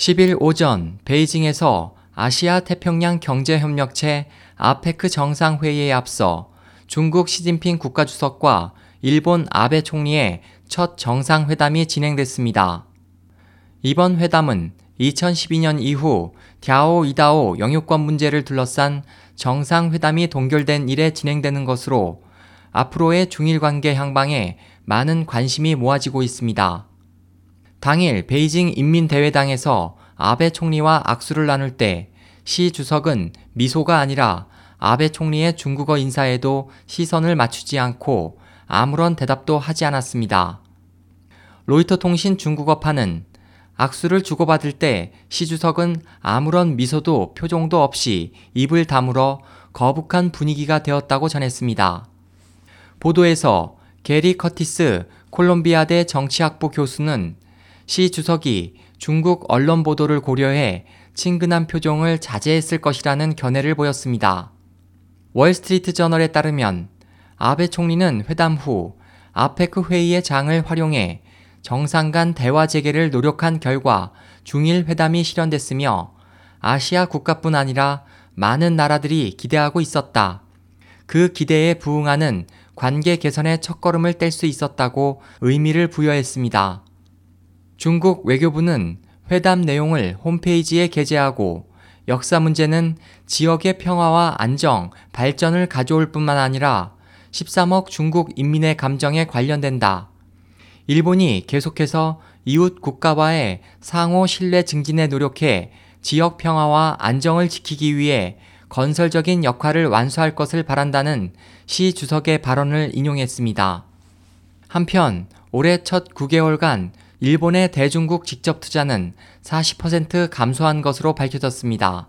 10일 오전 베이징에서 아시아 태평양 경제협력체 아페크 정상회의에 앞서 중국 시진핑 국가주석과 일본 아베 총리의 첫 정상회담이 진행됐습니다. 이번 회담은 2012년 이후 갸오 이다오 영유권 문제를 둘러싼 정상회담이 동결된 이래 진행되는 것으로 앞으로의 중일 관계 향방에 많은 관심이 모아지고 있습니다. 당일 베이징 인민대회당에서 아베 총리와 악수를 나눌 때 시 주석은 미소가 아니라 아베 총리의 중국어 인사에도 시선을 맞추지 않고 아무런 대답도 하지 않았습니다. 로이터 통신 중국어판은 악수를 주고받을 때 시 주석은 아무런 미소도 표정도 없이 입을 다물어 거북한 분위기가 되었다고 전했습니다. 보도에서 게리 커티스 콜롬비아대 정치학부 교수는 시 주석이 중국 언론 보도를 고려해 친근한 표정을 자제했을 것이라는 견해를 보였습니다. 월스트리트 저널에 따르면 아베 총리는 회담 후 아페크 회의의 장을 활용해 정상 간 대화 재개를 노력한 결과 중일 회담이 실현됐으며 아시아 국가뿐 아니라 많은 나라들이 기대하고 있었다. 그 기대에 부응하는 관계 개선의 첫걸음을 뗄 수 있었다고 의미를 부여했습니다. 중국 외교부는 회담 내용을 홈페이지에 게재하고 역사 문제는 지역의 평화와 안정, 발전을 가져올 뿐만 아니라 13억 중국 인민의 감정에 관련된다. 일본이 계속해서 이웃 국가와의 상호 신뢰 증진에 노력해 지역 평화와 안정을 지키기 위해 건설적인 역할을 완수할 것을 바란다는 시 주석의 발언을 인용했습니다. 한편 올해 첫 9개월간 일본의 대중국 직접 투자는 40% 감소한 것으로 밝혀졌습니다.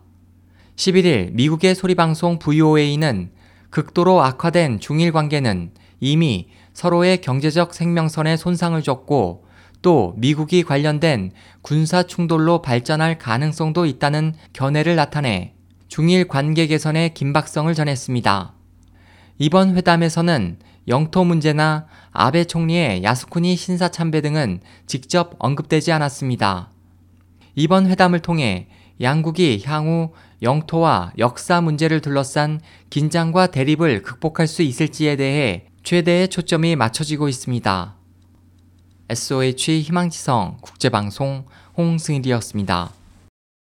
11일 미국의 소리방송 VOA는 극도로 악화된 중일 관계는 이미 서로의 경제적 생명선에 손상을 줬고 또 미국이 관련된 군사 충돌로 발전할 가능성도 있다는 견해를 나타내 중일 관계 개선의 긴박성을 전했습니다. 이번 회담에서는 영토 문제나 아베 총리의 야스쿠니 신사 참배 등은 직접 언급되지 않았습니다. 이번 회담을 통해 양국이 향후 영토와 역사 문제를 둘러싼 긴장과 대립을 극복할 수 있을지에 대해 최대의 초점이 맞춰지고 있습니다. SOH 희망지성 국제방송 홍승일이었습니다.